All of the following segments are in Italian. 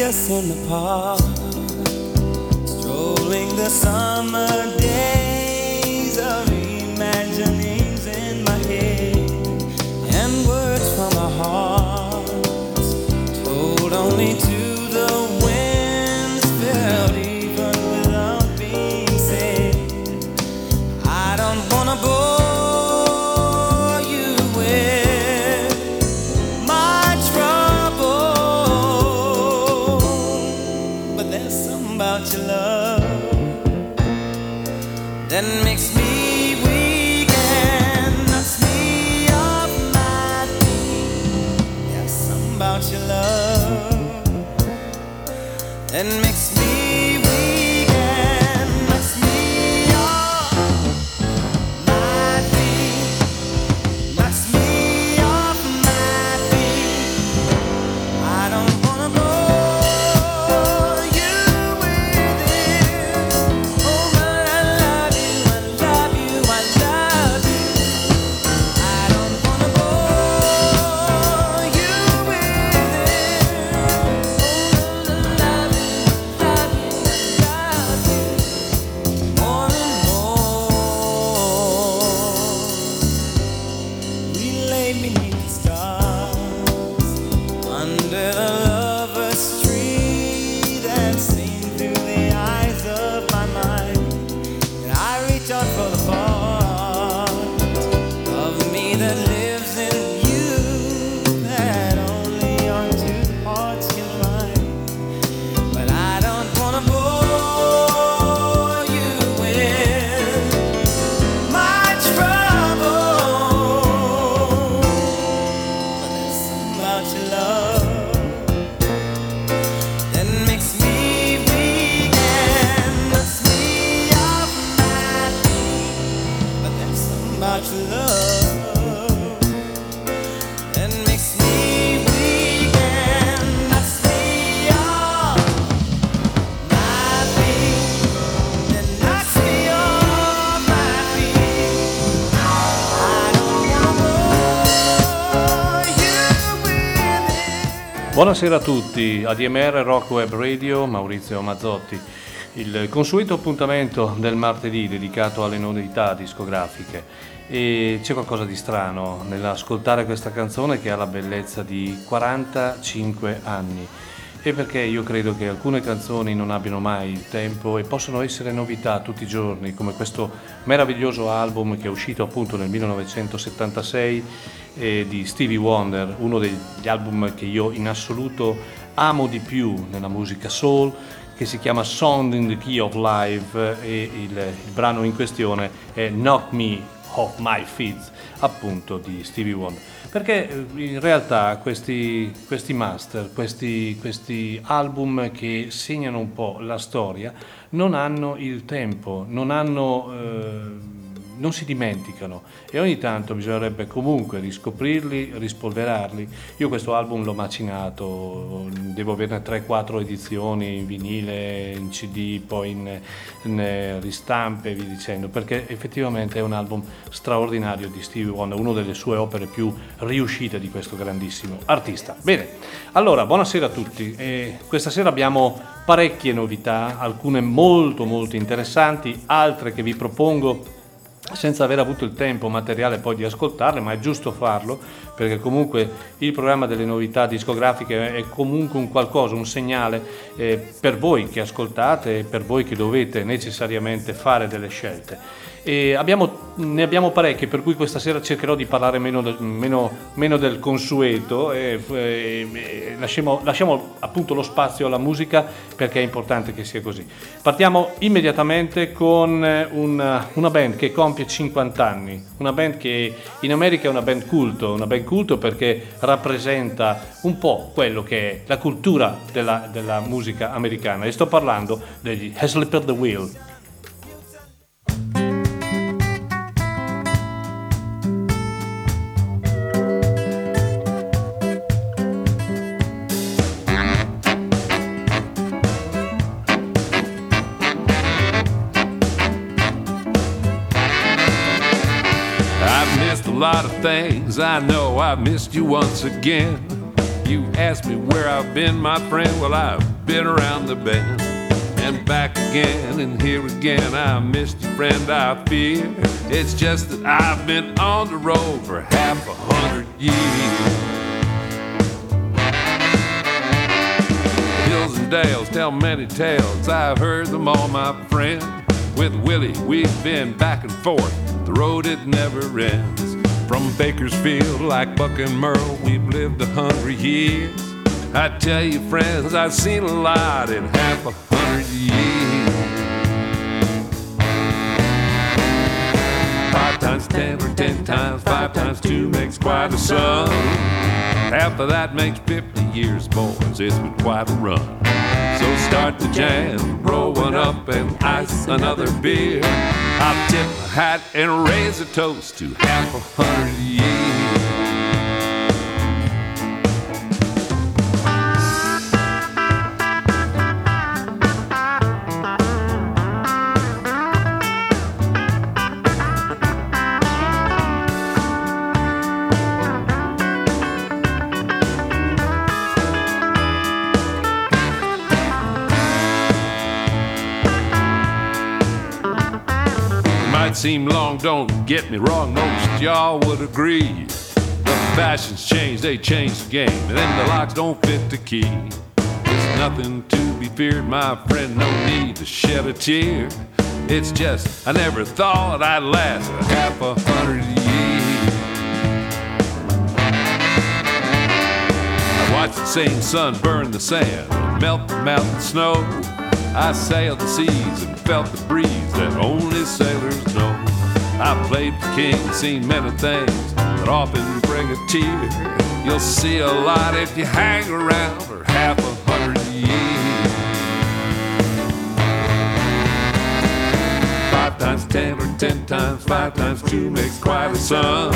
See us in the park, strolling the summer days I reach out for Buonasera a tutti, ADMR Rock Web Radio, Maurizio Mazzotti. Il consueto appuntamento del martedì dedicato alle novità discografiche. E c'è qualcosa di strano nell'ascoltare questa canzone che ha la bellezza di 45 anni e perché io credo che alcune canzoni non abbiano mai il tempo e possono essere novità tutti i giorni come questo meraviglioso album che è uscito appunto nel 1976 eh, di Stevie Wonder, uno degli album che io in assoluto amo di più nella musica soul, che si chiama Song in the Key of Life e il, il brano in questione è Knock Me Off My Feet, appunto di Stevie Wonder. Perché eh, in realtà questi, questi master, questi, questi album che segnano un po' la storia, non hanno il tempo, non hanno... eh, non si dimenticano e ogni tanto bisognerebbe comunque riscoprirli, rispolverarli. Io questo album l'ho macinato, devo averne 3-4 edizioni in vinile, in CD, poi in, in ristampe e via dicendo, perché effettivamente è un album straordinario di Stevie Wonder, una delle sue opere più riuscite di questo grandissimo artista. Bene, allora buonasera a tutti. E questa sera abbiamo parecchie novità, alcune molto molto interessanti, altre che vi propongo senza aver avuto il tempo materiale poi di ascoltarle, ma è giusto farlo perché comunque il programma delle novità discografiche è comunque un qualcosa, un segnale eh, per voi che ascoltate e per voi che dovete necessariamente fare delle scelte. Abbiamo, ne abbiamo parecchie, per cui questa sera cercherò di parlare meno, meno- meno del consueto e, e- e lasciamo, lasciamo appunto lo spazio alla musica perché è importante che sia così. Partiamo immediatamente con eh, una, una band che compie 50 anni, una band che in America è una band culto, una band culto perché rappresenta un po' quello che è la cultura della, della musica americana e sto parlando degli Slipper the Wheel. Things. I know I've missed you once again. You ask me where I've been, my friend. Well, I've been around the bend and back again, and here again. I missed you, friend. I fear it's just that I've been on the road for half a hundred years. Hills and dales tell many tales. I've heard them all, my friend. With Willie, we've been back and forth. The road it never ends. From Bakersfield, like Buck and Merle, we've lived a hundred years. I tell you, friends, I've seen a lot in half a hundred years. Five times ten or ten times five times two makes quite a sum. Half of that makes 50 years, boys. It's been quite a run. So start the jam, roll one up and ice another beer. I'll tip my hat and raise a toast to half a hundred years. Seem long, don't get me wrong, most y'all would agree. The fashions change, they change the game, and then the locks don't fit the key. There's nothing to be feared, my friend, no need to shed a tear. It's just, I never thought I'd last a half a hundred years. I watched the same sun burn the sand, melt the mountain snow. I sailed the seas and felt the breeze that only sailors know. I played the king, seen many things that often bring a tear. You'll see a lot if you hang around for half a hundred years. Five times ten or ten times five times two makes quite a sum.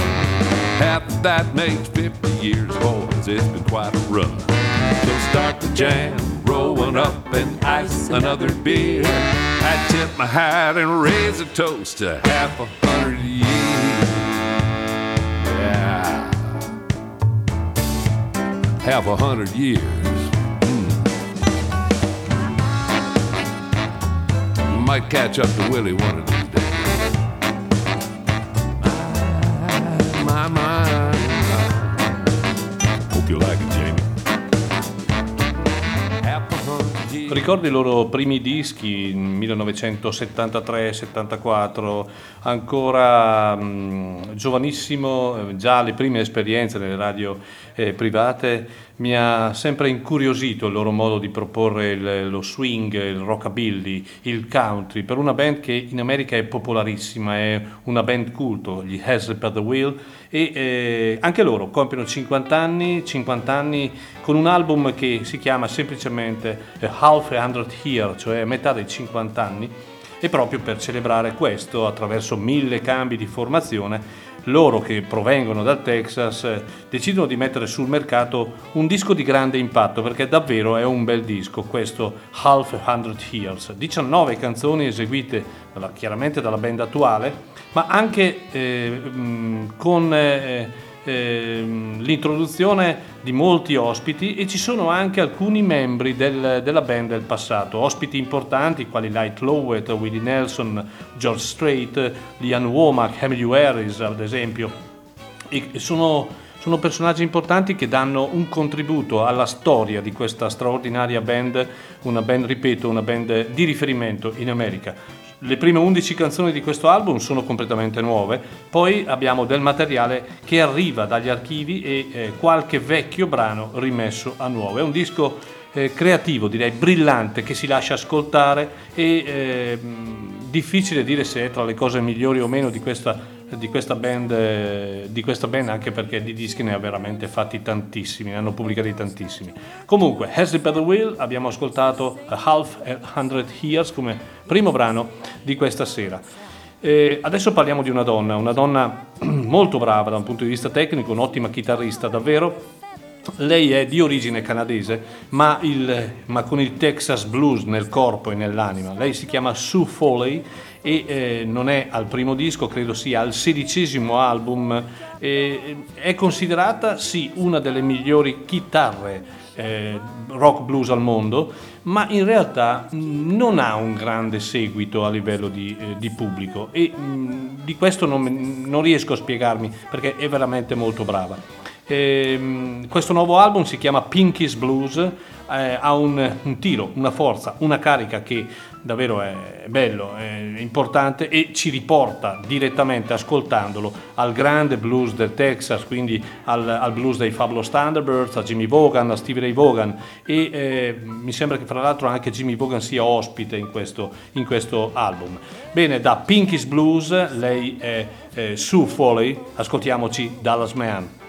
Half of that makes 50 years, boys. It's been quite a run. So start the jam, roll one up and ice another beer. I tip my hat and raise a toast to half a hundred years. Yeah. Half a hundred years. Hmm. Might catch up to Willie one of these Ricordo i loro primi dischi, 1973-74, ancora mh, giovanissimo, eh, già le prime esperienze nelle radio eh, private, mi ha sempre incuriosito il loro modo di proporre il- lo swing, il rockabilly, il country, per una band che in America è popolarissima, è una band culto, gli Hazel per the Wheel, e eh, anche loro compiono 50 anni, 50 anni con un album che si chiama semplicemente eh, Half a Hundred Year, cioè metà dei 50 anni, e proprio per celebrare questo, attraverso mille cambi di formazione, loro che provengono dal Texas eh, decidono di mettere sul mercato un disco di grande impatto perché davvero è un bel disco, questo Half Hundred Years. 19 canzoni eseguite chiaramente dalla band attuale, ma anche eh, con eh, ehm, l'introduzione di molti ospiti e ci sono anche alcuni membri del- della band del passato, ospiti importanti quali Light Lowett, Willie Nelson, George Strait, Liam Womack, Emily Harris ad esempio e sono, sono personaggi importanti che danno un contributo alla storia di questa straordinaria band, una band, ripeto, una band di riferimento in America. Le prime 11 canzoni di questo album sono completamente nuove, poi abbiamo del materiale che arriva dagli archivi e eh, qualche vecchio brano rimesso a nuovo. È un disco eh, creativo, direi brillante, che si lascia ascoltare e eh, difficile dire se è tra le cose migliori o meno di questa, di questa, band, eh, di questa band, anche perché di dischi ne ha veramente fatti tantissimi, ne hanno pubblicati tantissimi. Comunque, Has by the Wheel abbiamo ascoltato A Half a Hundred Years come primo brano di questa sera. Eh, adesso parliamo di una donna, una donna molto brava da un punto di vista tecnico, un'ottima chitarrista davvero, Lei è di origine canadese, ma, il, ma, con il Texas Blues nel corpo e nell'anima. Lei si chiama Sue Foley e eh, non è al primo disco, credo sia al sedicesimo album. Eh, è considerata sì una delle migliori chitarre eh, rock blues al mondo, ma in realtà mh, non ha un grande seguito a livello di, eh, di pubblico e mh, di questo non, non riesco a spiegarmi perché è veramente molto brava. Eh, questo nuovo album si chiama Pinky's Blues, eh, ha un, un, tiro, una forza, una carica che davvero è bello, è importante e ci riporta direttamente ascoltandolo al grande blues del Texas, quindi al, al blues dei Fabulous Thunderbirds, a Jimmy Vaughan, a Stevie Ray Vaughan e eh, mi sembra che fra l'altro anche Jimmy Vaughan sia ospite in questo, in questo album. Bene, da Pinky's Blues lei è eh, Sue Foley, ascoltiamoci Dallas Man.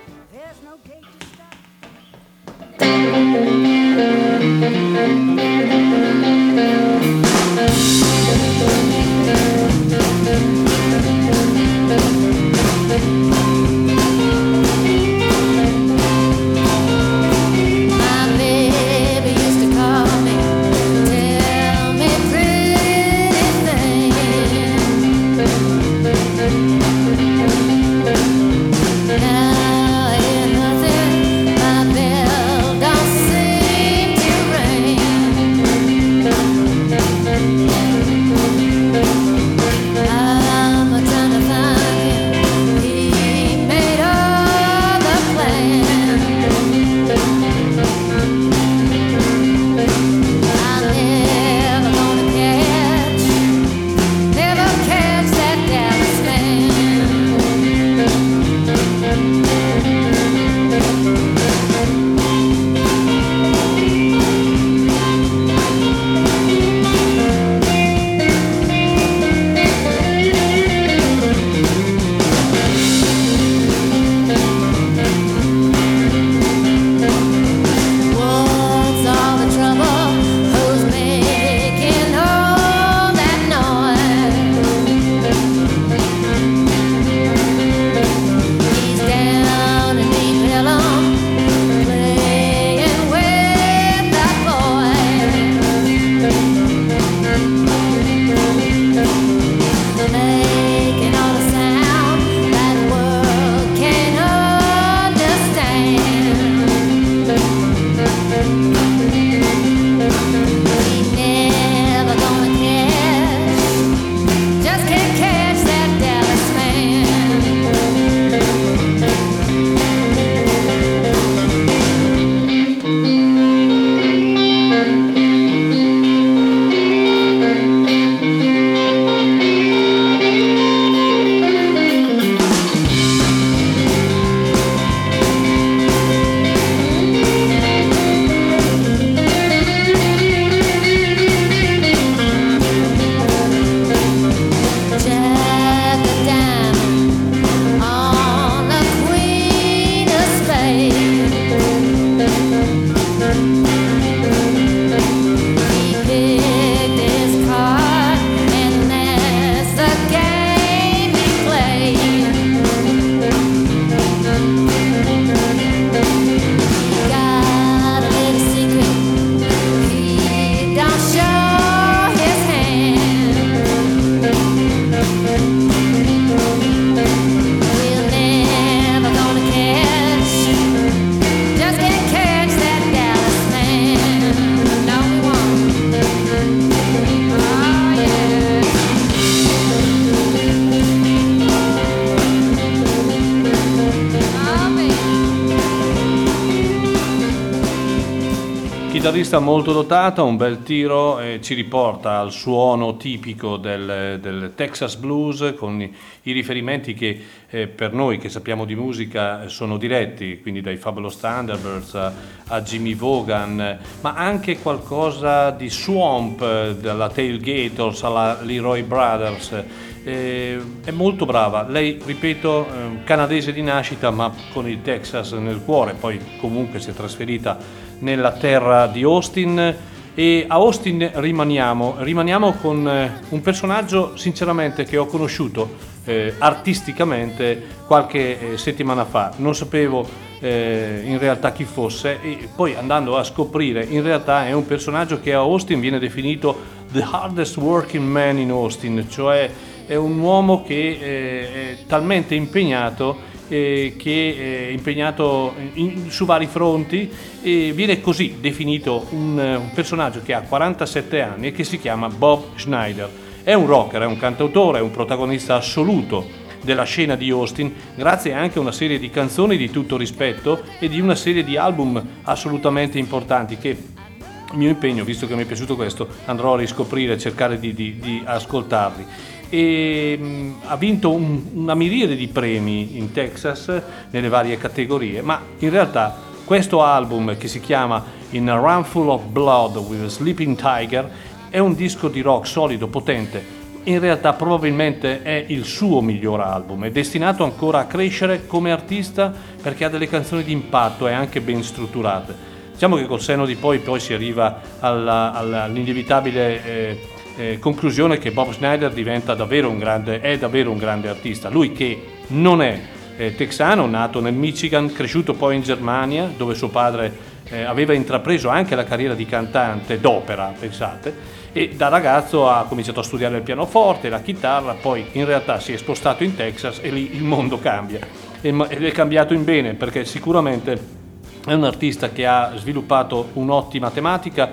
Chitarrista molto dotata, un bel tiro, e ci riporta al suono tipico del, del Texas Blues con i, i riferimenti che eh, per noi che sappiamo di musica sono diretti, quindi dai Fabulous Thunderbirds a, a Jimmy Vaughan, ma anche qualcosa di Swamp, dalla Tailgaters alla Leroy Brothers. Eh, è molto brava, lei ripeto eh, canadese di nascita ma con il Texas nel cuore, poi comunque si è trasferita nella terra di Austin. E a Austin rimaniamo, rimaniamo con eh, un personaggio sinceramente che ho conosciuto eh, artisticamente qualche eh, settimana fa. Non sapevo eh, in realtà chi fosse. E poi andando a scoprire in realtà è un personaggio che a Austin viene definito the hardest working man in Austin, cioè è un uomo che eh, è talmente impegnato eh, che è impegnato in, su vari fronti e viene così definito un, un, personaggio che ha 47 anni e che si chiama Bob Schneider. È un rocker, è un cantautore, è un protagonista assoluto della scena di Austin, grazie anche a una serie di canzoni di tutto rispetto e di una serie di album assolutamente importanti che il mio impegno, visto che mi è piaciuto questo, andrò a riscoprire e cercare di, di, di ascoltarli e mh, ha vinto un, una miriade di premi in Texas nelle varie categorie, ma in realtà questo album che si chiama In a Run Full of Blood with a Sleeping Tiger è un disco di rock solido, potente. In realtà probabilmente è il suo miglior album, è destinato ancora a crescere come artista perché ha delle canzoni di impatto e anche ben strutturate. Diciamo che col senno di poi poi si arriva alla, alla, all'inevitabile eh, eh, conclusione che Bob Schneider davvero grande, è davvero un grande artista. Lui che non è eh, texano, nato nel Michigan, cresciuto poi in Germania, dove suo padre eh, aveva intrapreso anche la carriera di cantante d'opera, pensate, e da ragazzo ha cominciato a studiare il pianoforte, la chitarra, poi in realtà si è spostato in Texas e lì il mondo cambia. Ed è cambiato in bene perché sicuramente è un artista che ha sviluppato un'ottima tematica,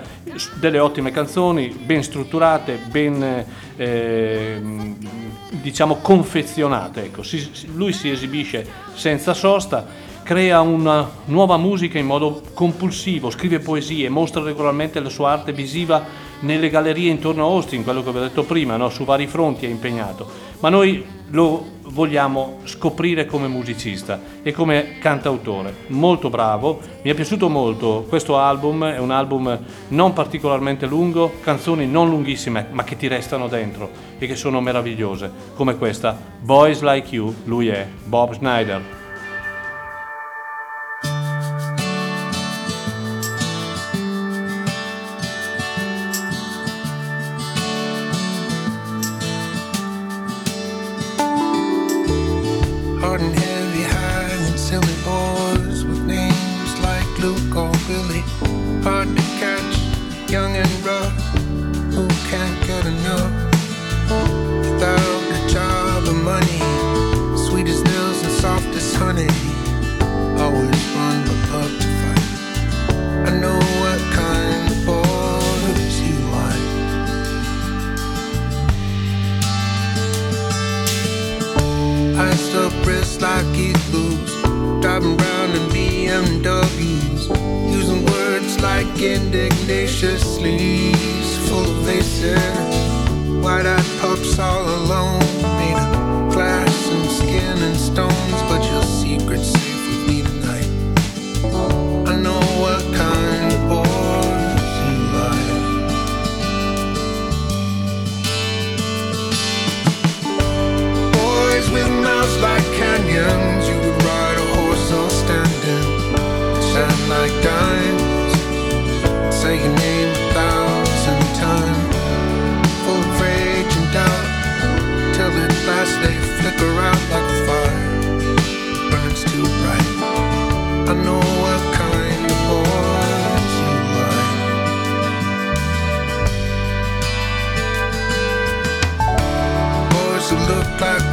delle ottime canzoni, ben strutturate, ben eh, diciamo confezionate. Ecco. Si, lui si esibisce senza sosta, crea una nuova musica in modo compulsivo, scrive poesie, mostra regolarmente la sua arte visiva nelle gallerie intorno a Austin, quello che vi ho detto prima, no? su vari fronti è impegnato. Ma noi lo vogliamo scoprire come musicista e come cantautore. Molto bravo, mi è piaciuto molto questo album, è un album non particolarmente lungo, canzoni non lunghissime ma che ti restano dentro e che sono meravigliose, come questa Boys Like You, lui è Bob Schneider.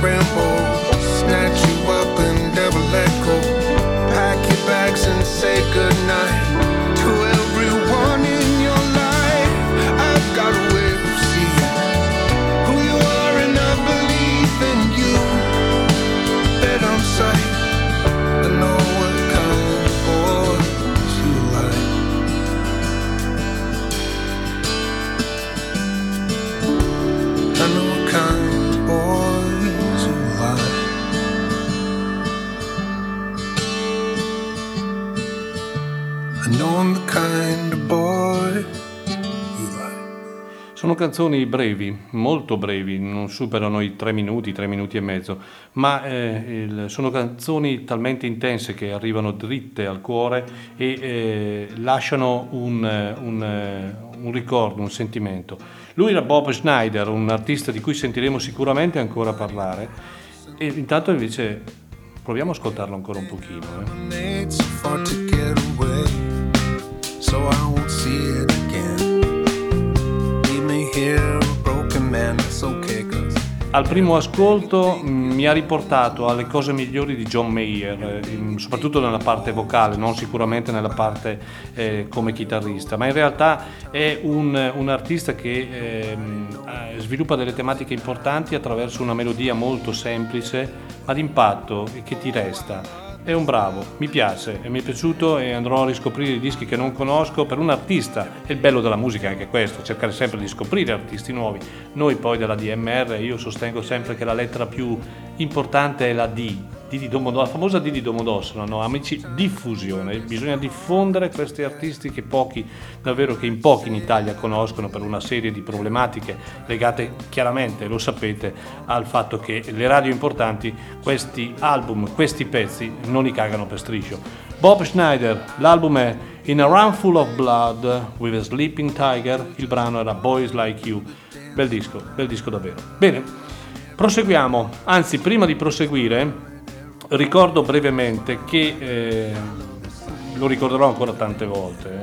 Rambo. Snatch you up and never let go. Pack your bags and say goodbye. Canzoni brevi, molto brevi, non superano i tre minuti, tre minuti e mezzo, ma eh, il, sono canzoni talmente intense che arrivano dritte al cuore e eh, lasciano un, un, un ricordo, un sentimento. Lui era Bob Schneider, un artista di cui sentiremo sicuramente ancora parlare, e intanto invece Proviamo a ascoltarlo ancora un pochino. Eh. Al primo ascolto mm, mi ha riportato alle cose migliori di John Mayer, eh, soprattutto nella parte vocale, non sicuramente nella parte eh, come chitarrista, ma in realtà è un, un artista che eh, sviluppa delle tematiche importanti attraverso una melodia molto semplice ma d'impatto e che ti resta è un bravo, mi piace mi è piaciuto e andrò a riscoprire i dischi che non conosco per un artista. E il bello della musica è anche questo, cercare sempre di scoprire artisti nuovi. Noi poi della DMR, io sostengo sempre che la lettera più importante è la D, D di Domodossola, la famosa D di Domodossola, no? amici, diffusione, bisogna diffondere questi artisti che pochi, davvero che in pochi in Italia conoscono per una serie di problematiche legate chiaramente, lo sapete, al fatto che le radio importanti questi album, questi pezzi non li cagano per striscio. Bob Schneider, l'album è In a Run Full of Blood with a Sleeping Tiger, il brano era Boys Like You, bel disco, bel disco davvero. Bene, proseguiamo, anzi prima di proseguire ricordo brevemente che, eh, lo ricorderò ancora tante volte,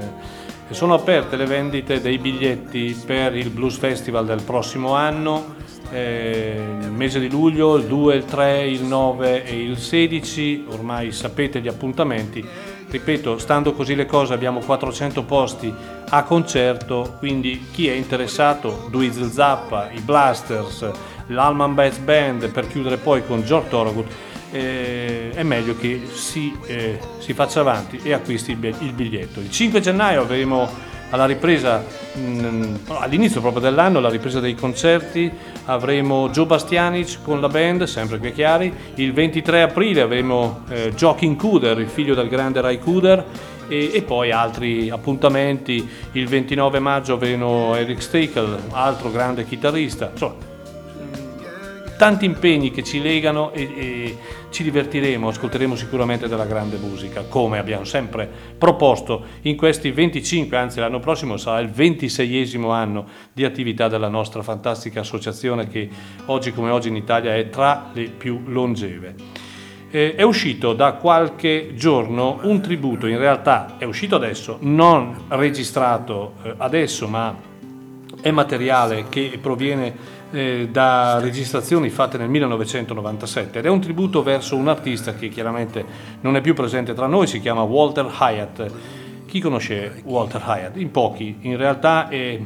eh, sono aperte le vendite dei biglietti per il Blues Festival del prossimo anno, eh, il mese di luglio, il 2, il 3, il 9 e il 16, ormai sapete gli appuntamenti. Ripeto, stando così le cose abbiamo 400 posti a concerto, quindi chi è interessato, Dweezil Zappa, i Blasters, l'Alman Bass Band per chiudere poi con George Thorogood, eh, è meglio che si, eh, si, faccia avanti e acquisti il, biglietto. Il 5 gennaio avremo alla ripresa, mh, mm, all'inizio proprio dell'anno, la ripresa dei concerti, avremo Joe Bastianic con la band, sempre qui chiari. Il 23 aprile avremo eh, Joaquin Kuder, il figlio del grande Ray Kuder. E, e, poi altri appuntamenti. Il 29 maggio avremo Eric Stakel, altro grande chitarrista. Insomma, tanti impegni che ci legano e, e, ci divertiremo, ascolteremo sicuramente della grande musica, come abbiamo sempre proposto in questi 25, anzi l'anno prossimo sarà il 26esimo anno di attività della nostra fantastica associazione che oggi come oggi in Italia è tra le più longeve. Eh, è uscito da qualche giorno un tributo, in realtà è uscito adesso, non registrato eh, adesso, ma è materiale che proviene eh, da registrazioni fatte nel 1997 ed è un tributo verso un artista che chiaramente non è più presente tra noi, si chiama Walter Hyatt. Chi conosce Walter Hyatt? In pochi, in realtà è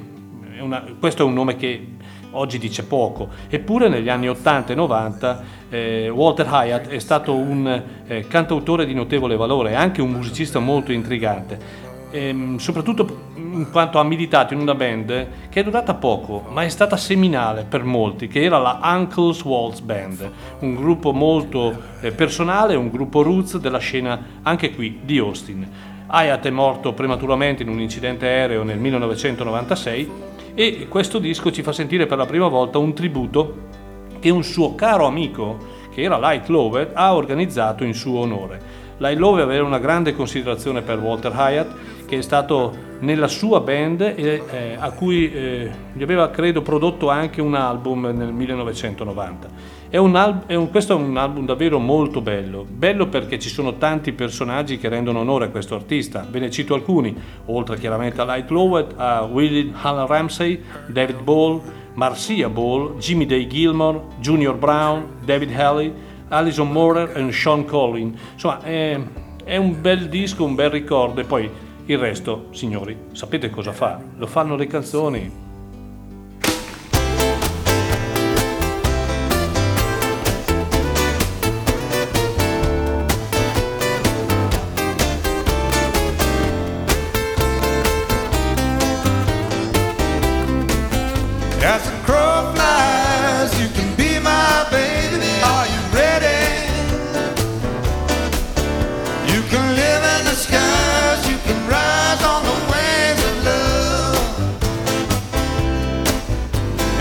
una, questo è un nome che oggi dice poco, eppure negli anni 80 e 90 eh, Walter Hyatt è stato un eh, cantautore di notevole valore e anche un musicista molto intrigante ehm, soprattutto in quanto ha militato in una band che è durata poco, ma è stata seminale per molti, che era la Uncle's Waltz Band, un gruppo molto eh, personale, un gruppo roots della scena anche qui di Austin. Hayat è morto prematuramente in un incidente aereo nel 1996 e questo disco ci fa sentire per la prima volta un tributo che un suo caro amico, che era Light Lovett, ha organizzato in suo onore. Light Lovett aveva una grande considerazione per Walter Hyatt che è stato nella sua band e eh, a cui eh, gli aveva credo prodotto anche un album nel 1990. È un al- è un, questo è un album davvero molto bello, bello perché ci sono tanti personaggi che rendono onore a questo artista, ve ne cito alcuni, oltre chiaramente a Light Lowett, a Willie Allen Ramsey, David Ball, Marcia Ball, Jimmy Day Gilmore, Junior Brown, David Haley, Alison Morer e Sean Collin. Insomma, è, è un bel disco, un bel ricordo e poi il resto, signori, sapete cosa fa? Lo fanno le canzoni.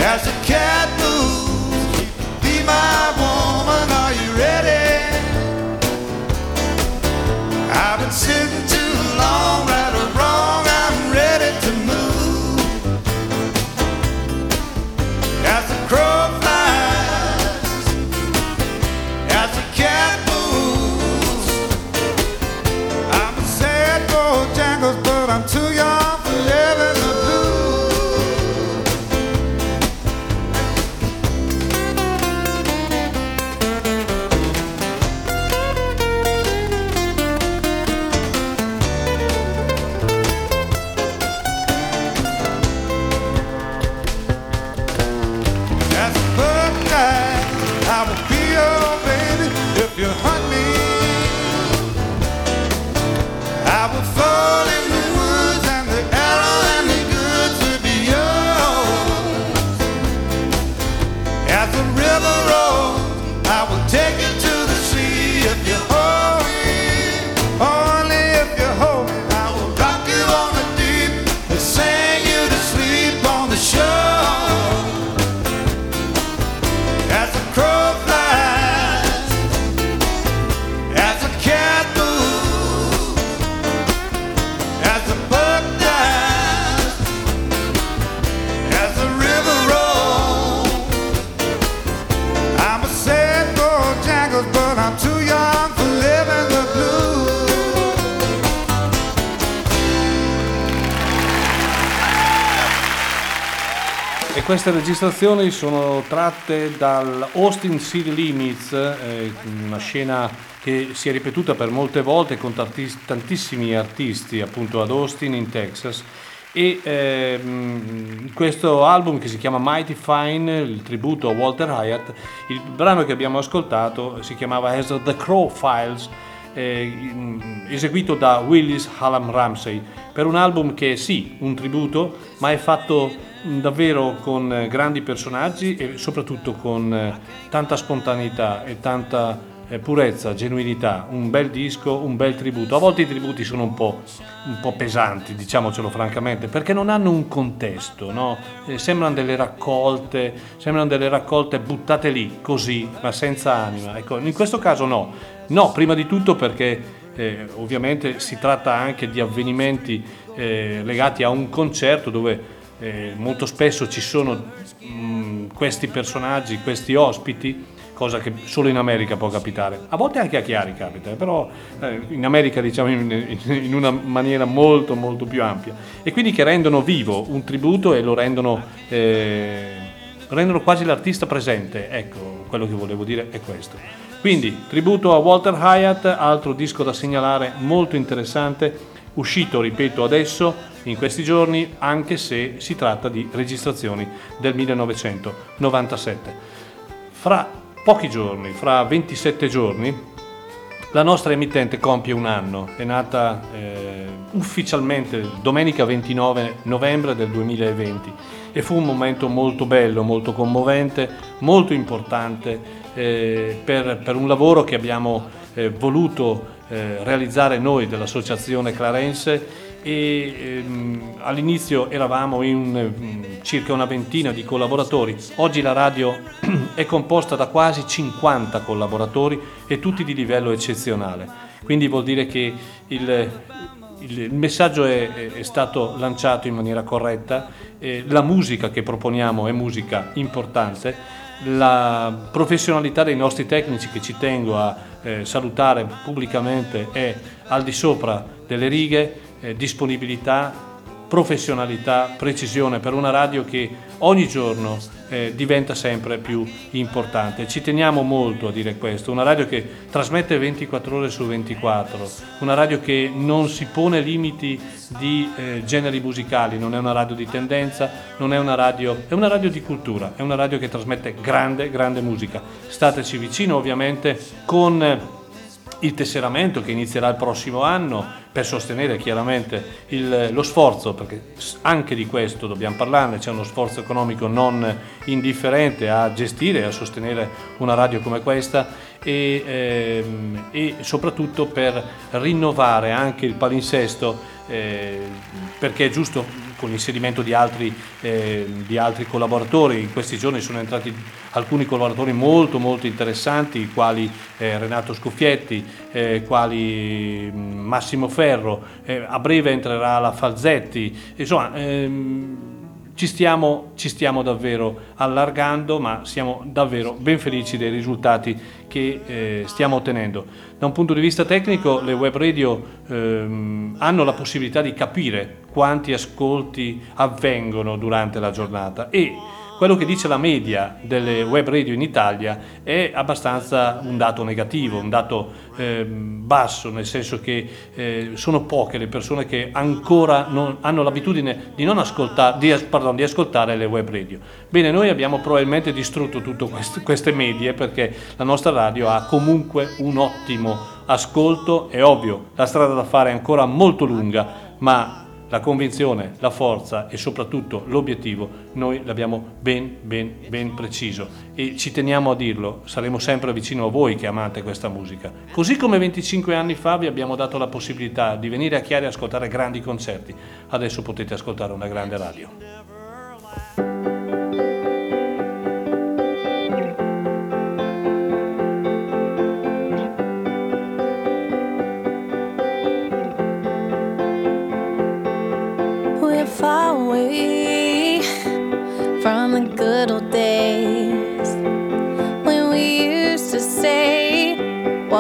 as a cat. Queste registrazioni sono tratte dal Austin City Limits, eh, una scena che si è ripetuta per molte volte con tanti- tantissimi artisti appunto ad Austin in Texas. E ehm, questo album che si chiama Mighty Fine, il tributo a Walter Hyatt, il brano che abbiamo ascoltato si chiamava As The Crow Files eh, eseguito da Willis Hallam Ramsey per un album che è sì un tributo ma è fatto davvero con eh, grandi personaggi e soprattutto con eh, tanta spontaneità e tanta eh, purezza, genuinità, un bel disco, un bel tributo. A volte i tributi sono un po', un po' pesanti, diciamocelo francamente, perché non hanno un contesto, no? Sembrano delle raccolte, sembrano delle raccolte buttate lì, così, ma senza anima. Ecco, in questo caso no. No, prima di tutto perché eh, ovviamente si tratta anche di avvenimenti eh, legati a un concerto dove eh, molto spesso ci sono mh, questi personaggi, questi ospiti, cosa che solo in America può capitare. A volte anche a Chiari capita, eh, però eh, in America diciamo in, in una maniera molto molto più ampia. E quindi che rendono vivo un tributo e lo rendono, eh, rendono quasi l'artista presente. Ecco, quello che volevo dire è questo. Quindi, tributo a Walter Hyatt, altro disco da segnalare molto interessante, uscito, ripeto, adesso, in questi giorni, anche se si tratta di registrazioni del 1997. Fra pochi giorni, fra 27 giorni, la nostra emittente compie un anno, è nata eh, ufficialmente domenica 29 novembre del 2020 e fu un momento molto bello, molto commovente, molto importante eh, per, per un lavoro che abbiamo eh, voluto eh, realizzare noi dell'Associazione Clarense e ehm, all'inizio eravamo in mm, circa una ventina di collaboratori, oggi la radio è composta da quasi 50 collaboratori e tutti di livello eccezionale, quindi vuol dire che il, il, messaggio è- è stato lanciato in maniera corretta, eh, la musica che proponiamo è musica importante, la professionalità dei nostri tecnici che ci tengo a eh, salutare pubblicamente è al di sopra delle righe, eh, disponibilità, professionalità, precisione per una radio che ogni giorno eh, diventa sempre più importante. Ci teniamo molto a dire questo, una radio che trasmette 24 ore su 24, una radio che non si pone limiti di eh, generi musicali, non è una radio di tendenza, non è una radio, è una radio di cultura, è una radio che trasmette grande, grande musica. Stateci vicino ovviamente con il tesseramento che inizierà il prossimo anno per sostenere chiaramente il- lo sforzo, perché anche di questo dobbiamo parlarne, c'è uno sforzo economico non indifferente a gestire e a sostenere una radio come questa e, ehm, e soprattutto per rinnovare anche il palinsesto eh, perché è giusto con l'inserimento di altri, eh, di altri collaboratori, in questi giorni sono entrati alcuni collaboratori molto molto interessanti, quali eh, Renato Scuffietti, eh, quali mh, Massimo Ferro, eh, a breve entrerà la Falzetti, insomma ehm, ci stiamo, ci stiamo davvero allargando, ma siamo davvero ben felici dei risultati che eh, stiamo ottenendo. Da un punto di vista tecnico le web radio ehm, hanno la possibilità di capire quanti ascolti avvengono durante la giornata e quello che dice la media delle web radio in Italia è abbastanza un dato negativo, un dato eh, basso, nel senso che eh, sono poche le persone che ancora non, hanno l'abitudine di, non ascoltare, di, pardon, di, ascoltare le web radio. Bene, noi abbiamo probabilmente distrutto tutte queste medie perché la nostra radio ha comunque un ottimo ascolto, è ovvio, la strada da fare è ancora molto lunga, ma la convinzione, la forza e soprattutto l'obiettivo noi l'abbiamo ben ben ben preciso e ci teniamo a dirlo, saremo sempre vicino a voi che amate questa musica. Così come 25 anni fa vi abbiamo dato la possibilità di venire a Chiari a ascoltare grandi concerti, adesso potete ascoltare una grande radio.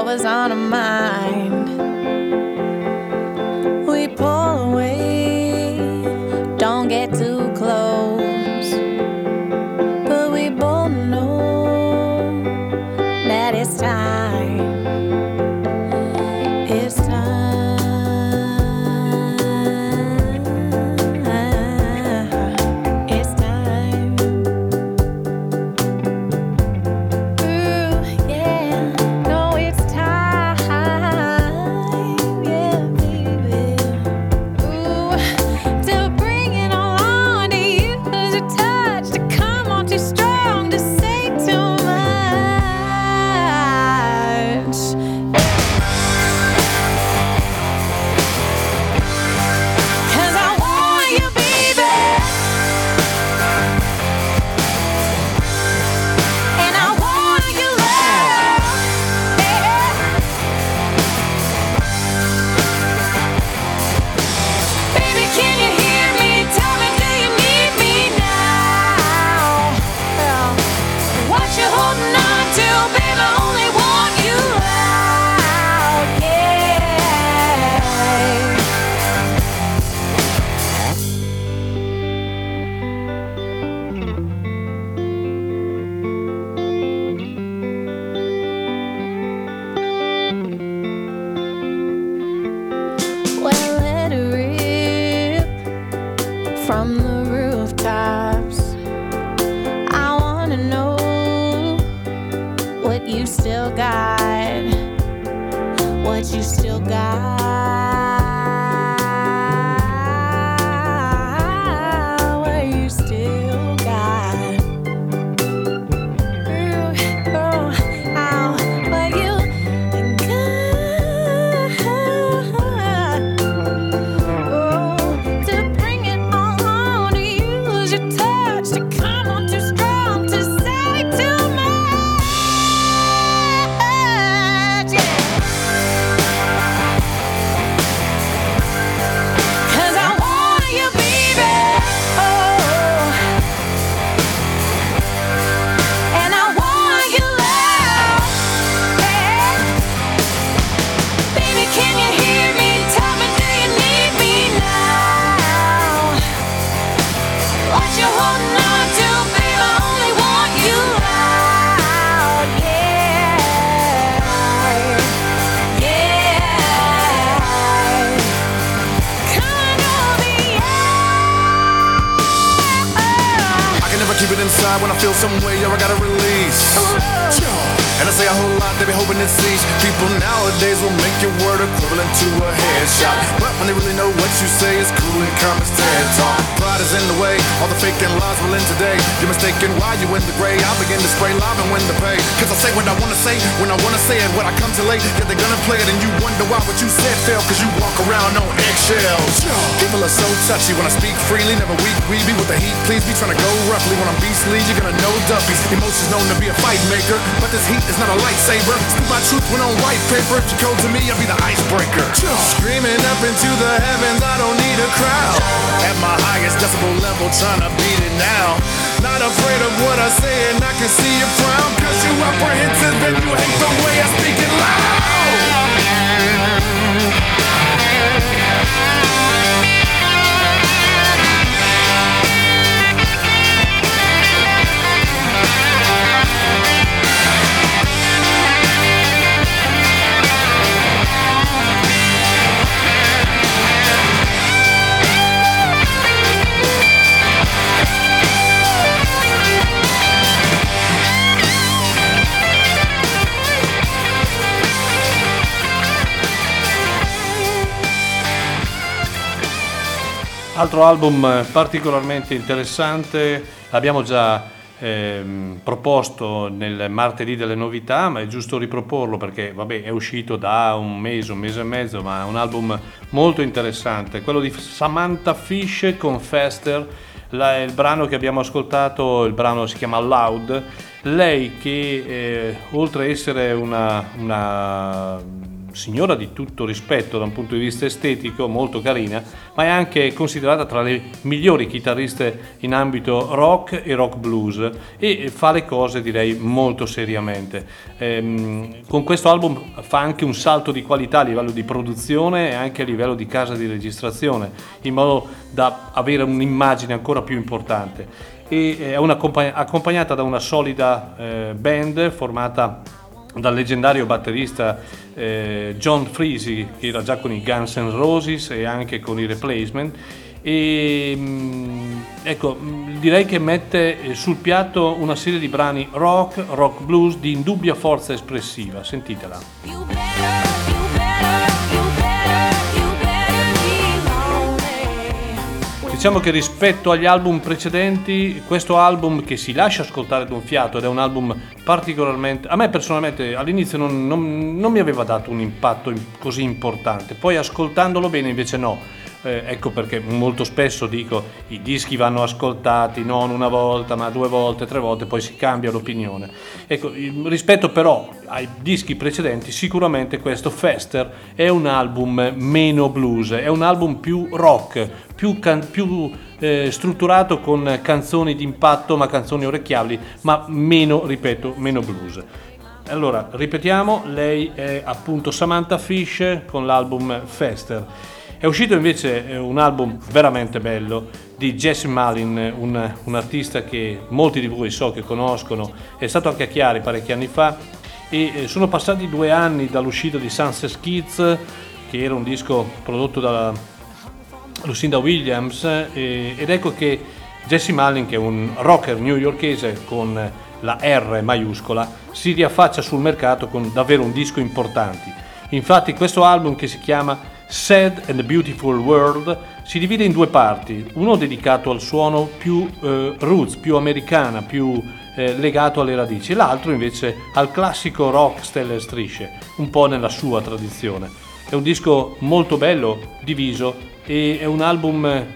What was on our mind. Inside when I feel some way, yo, I gotta release. And I say a whole lot, they be hoping it sees. People nowadays will make your word equivalent to a headshot. But when they really know what you say is cool and as TED talk. Pride is in the way, all the fake and lies will end today. You're mistaken why you in the gray. I begin to spray live and win the pay. Cause I say what I wanna say, when I wanna say it, when I come to late. Yeah, they're gonna play it and you wonder why what you said failed. Cause you walk around on eggshells. People are so touchy when I speak freely, never weak, weeby with the heat. Please be trying to go roughly when I'm beastly. You're gonna know Duffy's emotions known to be a fight maker. But this heat is not a lightsaber. Speak my truth when on white paper. If you go to me, I'll be the icebreaker. Screaming up into the heavens, I don't need a crowd. At my highest decibel level, trying to beat it now. not afraid of what I say, and I can see you frown. Cause you apprehensive and you hate the way I speak it loud. Altro album eh, particolarmente interessante, l'abbiamo già ehm, proposto nel martedì delle novità, ma è giusto riproporlo perché vabbè, è uscito da un mese, un mese e mezzo, ma è un album molto interessante, quello di Samantha Fish con Fester, la- il brano che abbiamo ascoltato, il brano si chiama Loud, lei che eh, oltre a essere una, una signora di tutto rispetto da un punto di vista estetico, molto carina, ma è anche considerata tra le migliori chitarriste in ambito rock e rock blues e fa le cose direi molto seriamente. Ehm, con questo album fa anche un salto di qualità a livello di produzione e anche a livello di casa di registrazione, in modo da avere un'immagine ancora più importante. E è una compagn- accompagnata da una solida eh, band formata dal leggendario batterista eh, John Freese che era già con i Guns N' Roses e anche con i Replacement. E mm, ecco mm, direi che mette eh, sul piatto una serie di brani rock, rock blues di indubbia forza espressiva. Sentitela Diciamo che rispetto agli album precedenti, questo album che si lascia ascoltare da un fiato ed è un album particolarmente... A me personalmente all'inizio non, non- non mi aveva dato un impatto così importante, poi ascoltandolo bene invece no. Eh, ecco perché molto spesso dico i dischi vanno ascoltati non una volta ma due volte, tre volte, poi si cambia l'opinione. Ecco, rispetto però ai dischi precedenti, sicuramente questo Fester è un album meno blues, è un album più rock, più, can- più, eh, strutturato con canzoni d'impatto ma canzoni orecchiabili, ma meno, ripeto, meno blues. Allora, ripetiamo, lei è appunto Samantha Fish con l'album Fester. È uscito invece eh, un album veramente bello di Jesse Malin, un, un artista che molti di voi so che conoscono, è stato anche a Chiari parecchi anni fa e eh, sono passati due anni dall'uscita di Sunset Kids, che era un disco prodotto da Lucinda Williams, eh, ed ecco che Jesse Malin, che è un rocker newyorkese con la R maiuscola, si riaffaccia sul mercato con davvero un disco importante. Infatti questo album che si chiama Sad and Beautiful World si divide in due parti, uno dedicato al suono più eh, roots, più americana, più eh, legato alle radici, l'altro invece al classico rock stelle e strisce, un po' nella sua tradizione. È un disco molto bello, diviso, e è un album, eh,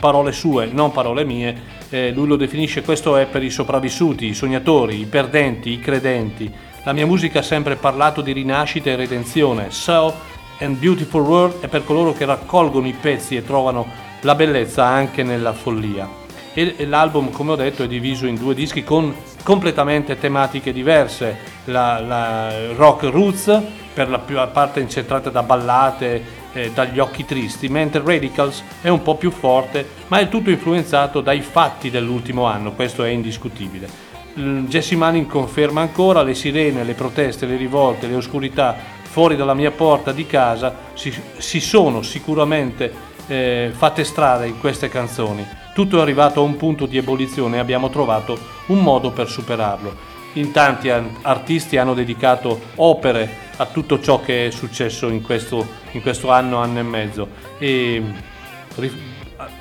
parole sue, non parole mie, eh, lui lo definisce questo è per i sopravvissuti, i sognatori, i perdenti, i credenti. La mia musica ha sempre parlato di rinascita e redenzione. So and Beautiful World è per coloro che raccolgono i pezzi e trovano la bellezza anche nella follia. E l'album, come ho detto, è diviso in due dischi con completamente tematiche diverse. La, la rock roots, per la più parte incentrata da ballate, eh, dagli occhi tristi, mentre Radicals è un po' più forte, ma è tutto influenzato dai fatti dell'ultimo anno, questo è indiscutibile. Jesse Manning conferma ancora le sirene, le proteste, le rivolte, le oscurità fuori dalla mia porta di casa si, si sono sicuramente eh, fatte strada in queste canzoni. Tutto è arrivato a un punto di ebollizione e abbiamo trovato un modo per superarlo. In tanti an- artisti hanno dedicato opere a tutto ciò che è successo in questo, in questo anno, anno e mezzo e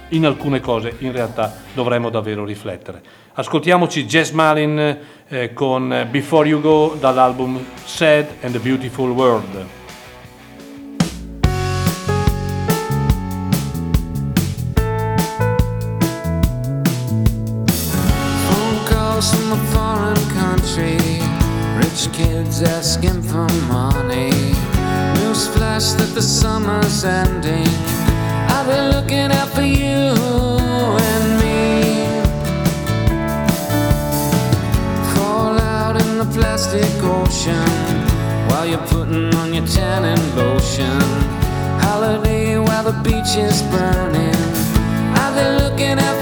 in alcune cose in realtà dovremmo davvero riflettere. Ascoltiamoci Jazz Malin eh, con Before You Go dall'album Sad and the Beautiful World. Kids asking for money. News flash that the summer's ending. I'll be looking out for you tanning lotion. Holiday while the beach is burning. Are they looking out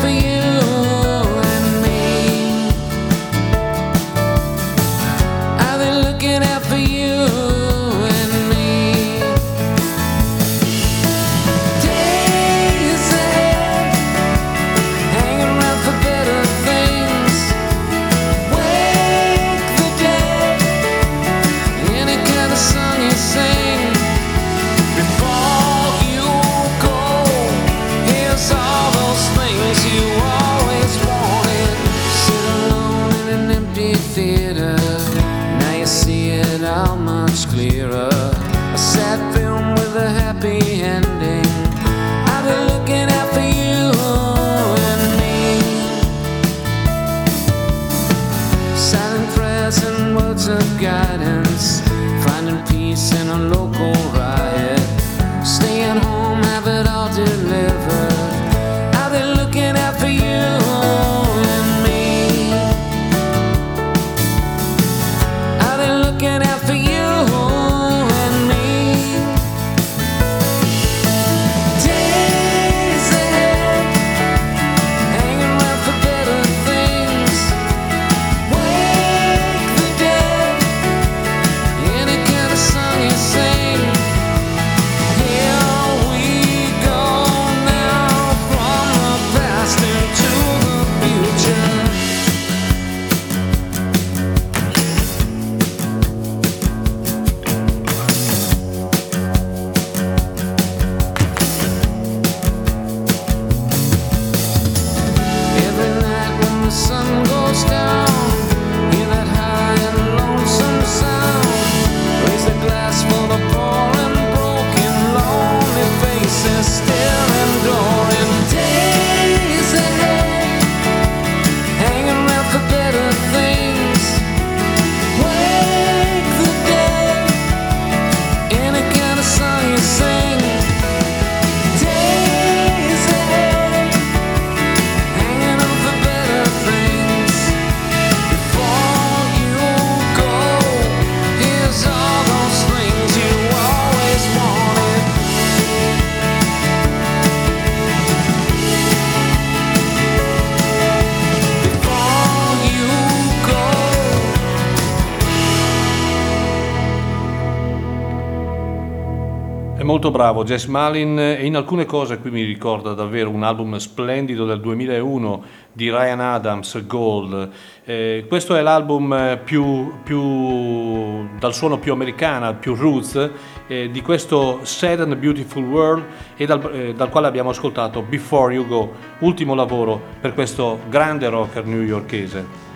bravo Jess Malin e in alcune cose qui mi ricorda davvero un album splendido del 2001 di Ryan Adams, Gold. Eh, questo è l'album eh, più, più dal suono più americana, più roots eh, di questo Sad and Beautiful World e dal, eh, dal quale abbiamo ascoltato Before You Go, ultimo lavoro per questo grande rocker newyorkese.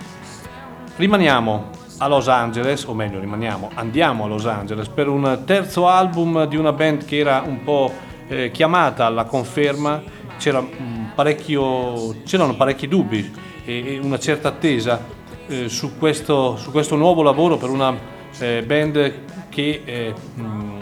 Rimaniamo a Los Angeles, o meglio rimaniamo, andiamo a Los Angeles per un terzo album di una band che era un po' eh, chiamata alla conferma, c'era mm, c'erano parecchi dubbi e, e una certa attesa eh, su, questo, su questo nuovo lavoro per una eh, band che eh, mm,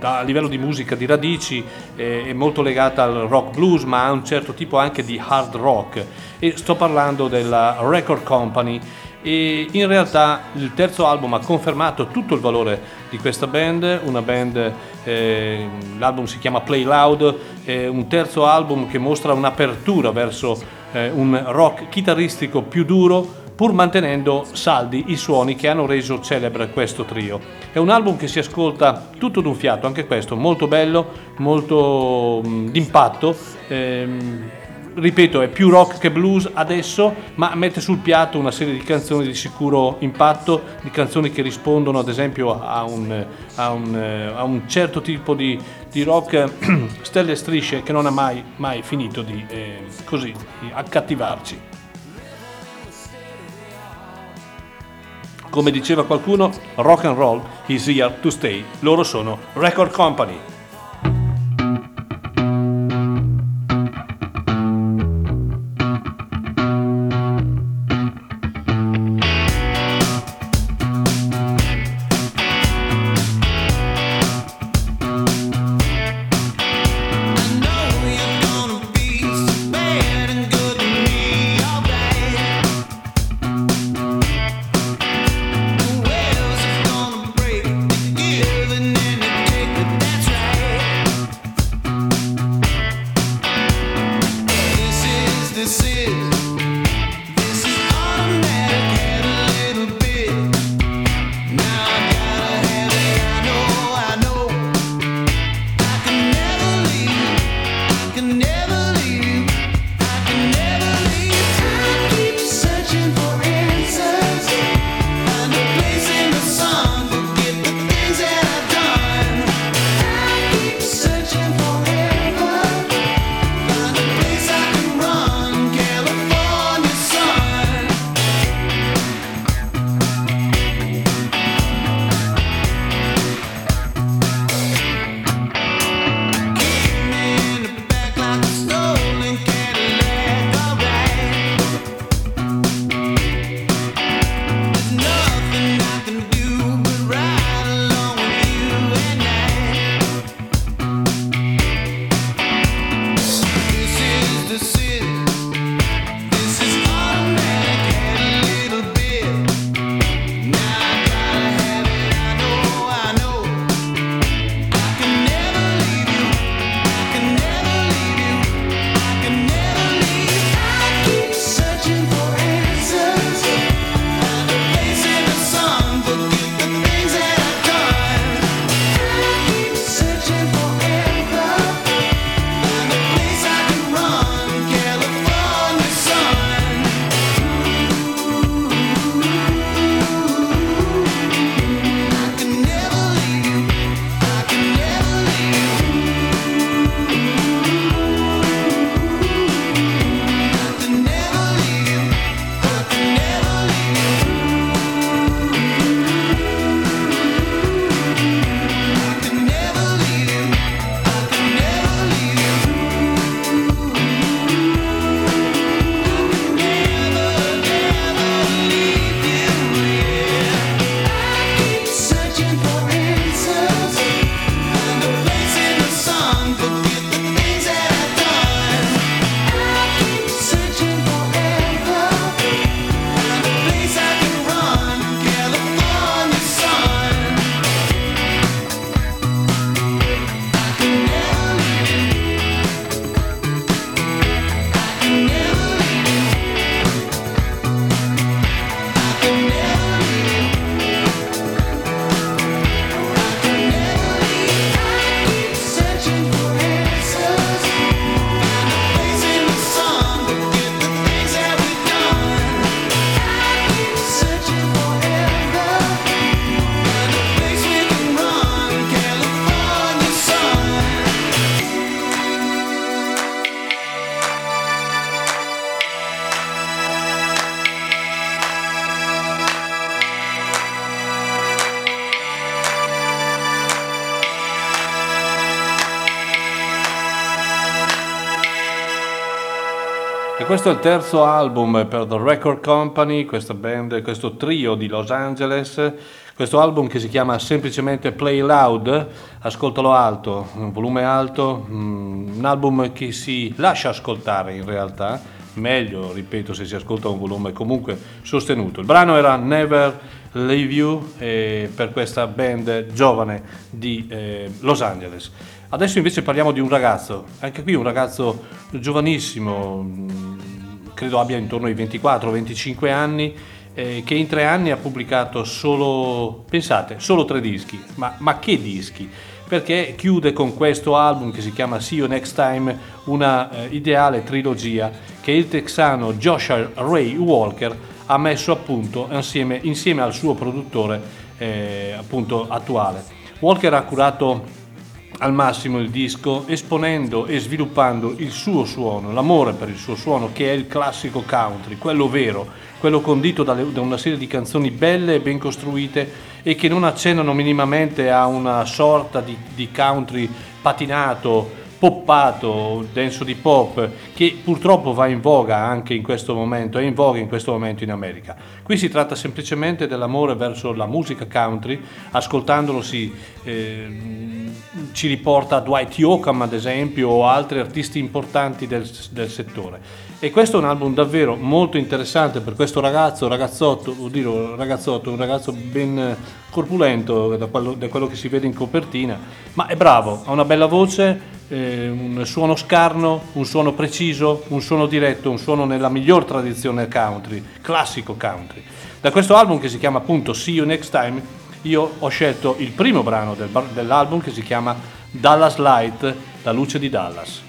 a livello di musica di radici eh, è molto legata al rock blues ma ha un certo tipo anche di hard rock. E sto parlando della Record Company e in realtà il terzo album ha confermato tutto il valore di questa band, una band, eh, l'album si chiama Play Loud, è un terzo album che mostra un'apertura verso eh, un rock chitarristico più duro pur mantenendo saldi i suoni che hanno reso celebre questo trio. È un album che si ascolta tutto d'un fiato, anche questo molto bello, molto d'impatto. ehm, ripeto, è più rock che blues adesso, ma mette sul piatto una serie di canzoni di sicuro impatto, di canzoni che rispondono ad esempio a un, a un, a un certo tipo di, di rock stelle e strisce che non ha mai, mai finito di, eh, così, di accattivarci. Come diceva qualcuno, rock and roll is here to stay. Loro sono Record Company. Questo è il terzo album per The Record Company, questa band, questo trio di Los Angeles. Questo album che si chiama semplicemente Play Loud, ascoltalo alto, volume alto, mm, un album che si lascia ascoltare in realtà, meglio, ripeto, se si ascolta un volume comunque sostenuto. Il brano era Never Leave You eh, per questa band giovane di eh, Los Angeles. Adesso invece parliamo di un ragazzo, anche qui un ragazzo giovanissimo, mm, credo abbia intorno ai 24-25 anni, eh, che in tre anni ha pubblicato solo, pensate, solo tre dischi. Ma, ma che dischi? Perché chiude con questo album che si chiama See You Next Time, una eh, ideale trilogia che il texano Joshua Ray Walker ha messo a punto insieme, insieme al suo produttore eh, appunto attuale. Walker ha curato al massimo il disco esponendo e sviluppando il suo suono, l'amore per il suo suono che è il classico country, quello vero, quello condito dalle- da una serie di canzoni belle e ben costruite e che non accennano minimamente a una sorta di, di country patinato, poppato, denso di pop, che purtroppo va in voga anche in questo momento, è in voga in questo momento in America. Qui si tratta semplicemente dell'amore verso la musica country, ascoltandolo si, eh, ci riporta a Dwight Yoakam ad esempio o altri artisti importanti del, del settore. E questo è un album davvero molto interessante per questo ragazzo, ragazzotto, dire ragazzotto, un ragazzo ben corpulento da quello, da quello che si vede in copertina, ma è bravo, ha una bella voce, eh, un suono scarno, un suono preciso, un suono diretto, un suono nella miglior tradizione country, classico country. Da questo album che si chiama appunto See You Next Time, io ho scelto il primo brano del dell'album che si chiama Dallas Light, la luce di Dallas.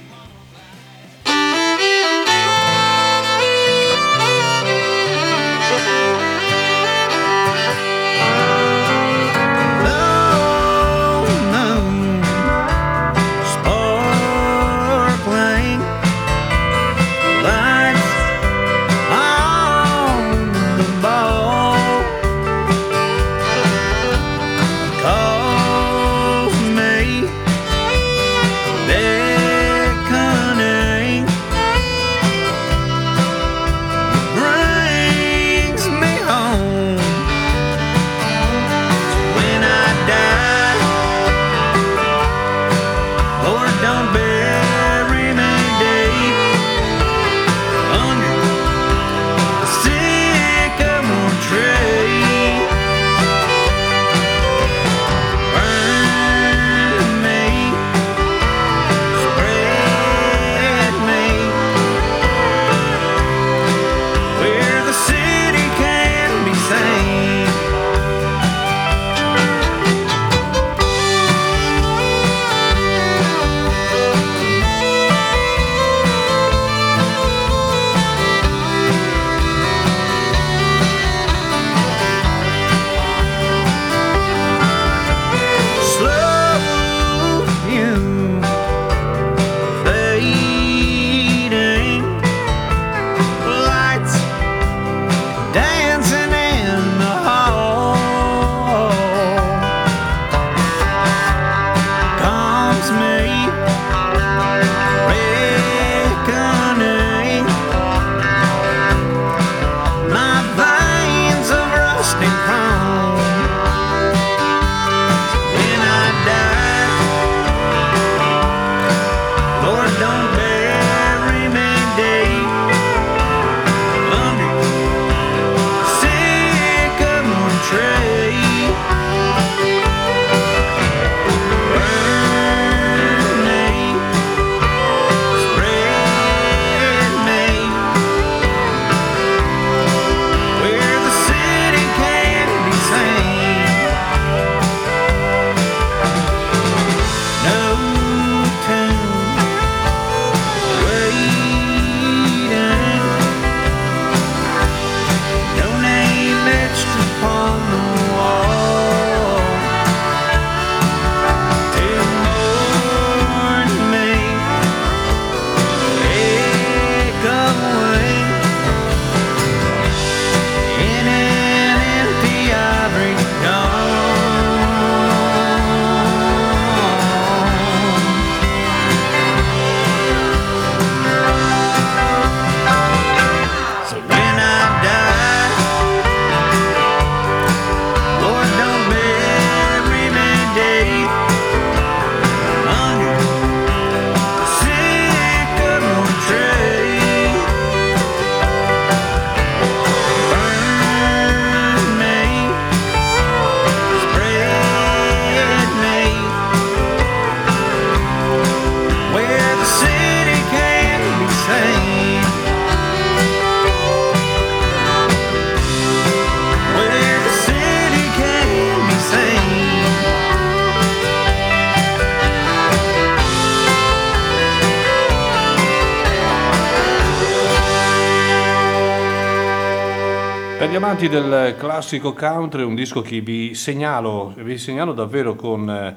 Amanti del classico country, un disco che vi segnalo, vi segnalo davvero con, eh,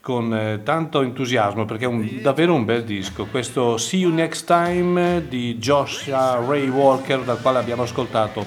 con eh, tanto entusiasmo perché è un- davvero un bel disco. Questo See You Next Time di Joshua Ray Walker, dal quale abbiamo ascoltato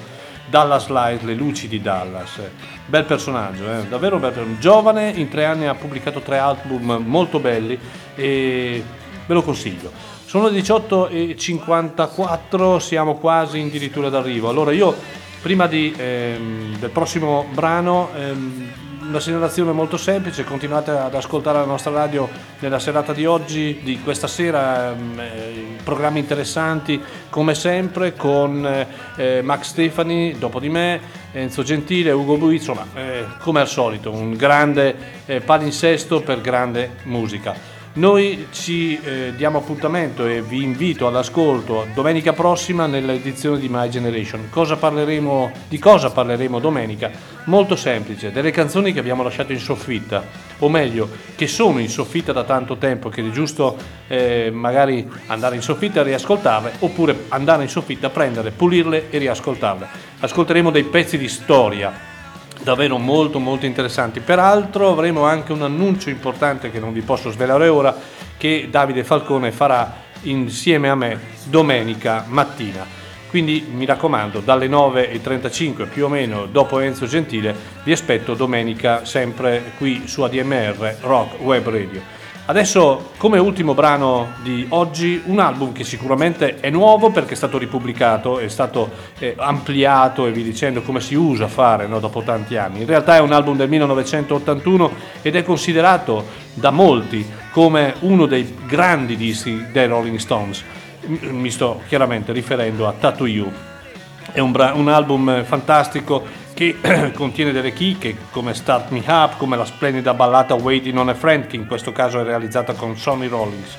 Dallas Light, le luci di Dallas. Bel personaggio, eh? davvero un bel personaggio. Giovane, in tre anni ha pubblicato tre album molto belli e ve lo consiglio. Sono le 18.54, siamo quasi addirittura d'arrivo. Allora io Prima di, ehm, del prossimo brano, ehm, una segnalazione molto semplice, continuate ad ascoltare la nostra radio nella serata di oggi, di questa sera, ehm, eh, programmi interessanti come sempre con eh, Max Stefani, dopo di me, Enzo Gentile, Ugo Bui, insomma, eh, come al solito, un grande eh, palinsesto per grande musica. Noi ci eh, diamo appuntamento e vi invito all'ascolto domenica prossima nell'edizione di My Generation. Cosa di cosa parleremo domenica? Molto semplice, delle canzoni che abbiamo lasciato in soffitta, o meglio, che sono in soffitta da tanto tempo, che è giusto eh, magari andare in soffitta e riascoltarle, oppure andare in soffitta, prenderle, pulirle e riascoltarle. Ascolteremo dei pezzi di storia, davvero molto molto interessanti. Peraltro avremo anche un annuncio importante che non vi posso svelare ora che Davide Falcone farà insieme a me domenica mattina. Quindi mi raccomando, dalle 9.35 più o meno dopo Enzo Gentile, vi aspetto domenica sempre qui su ADMR Rock Web Radio. Adesso, come ultimo brano di oggi, un album che sicuramente è nuovo perché è stato ripubblicato, è stato eh, ampliato e vi dicendo come si usa fare no, dopo tanti anni. In realtà è un album del 1981 ed è considerato da molti come uno dei grandi dischi dei Rolling Stones. Mi sto chiaramente riferendo a Tattoo You. È un, bra- un album fantastico che contiene delle chicche come Start Me Up, come la splendida ballata Waiting on a Friend, che in questo caso è realizzata con Sonny Rollins.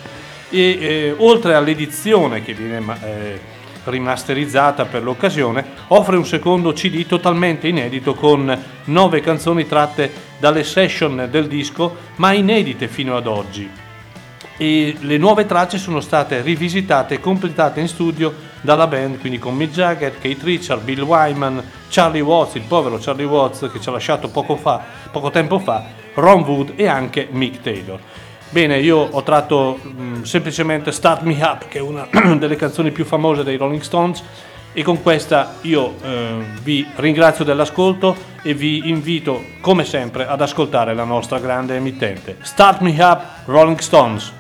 E eh, oltre all'edizione che viene eh, rimasterizzata per l'occasione, offre un secondo CD totalmente inedito con nove canzoni tratte dalle session del disco, ma inedite fino ad oggi e le nuove tracce sono state rivisitate e completate in studio dalla band, quindi con Mick Jagger, Kate Richard, Bill Wyman, Charlie Watts, il povero Charlie Watts che ci ha lasciato poco, fa, poco tempo fa, Ron Wood e anche Mick Taylor. Bene, io ho tratto mh, semplicemente Start Me Up, che è una delle canzoni più famose dei Rolling Stones, e con questa io eh, vi ringrazio dell'ascolto e vi invito come sempre ad ascoltare la nostra grande emittente. Start Me Up, Rolling Stones.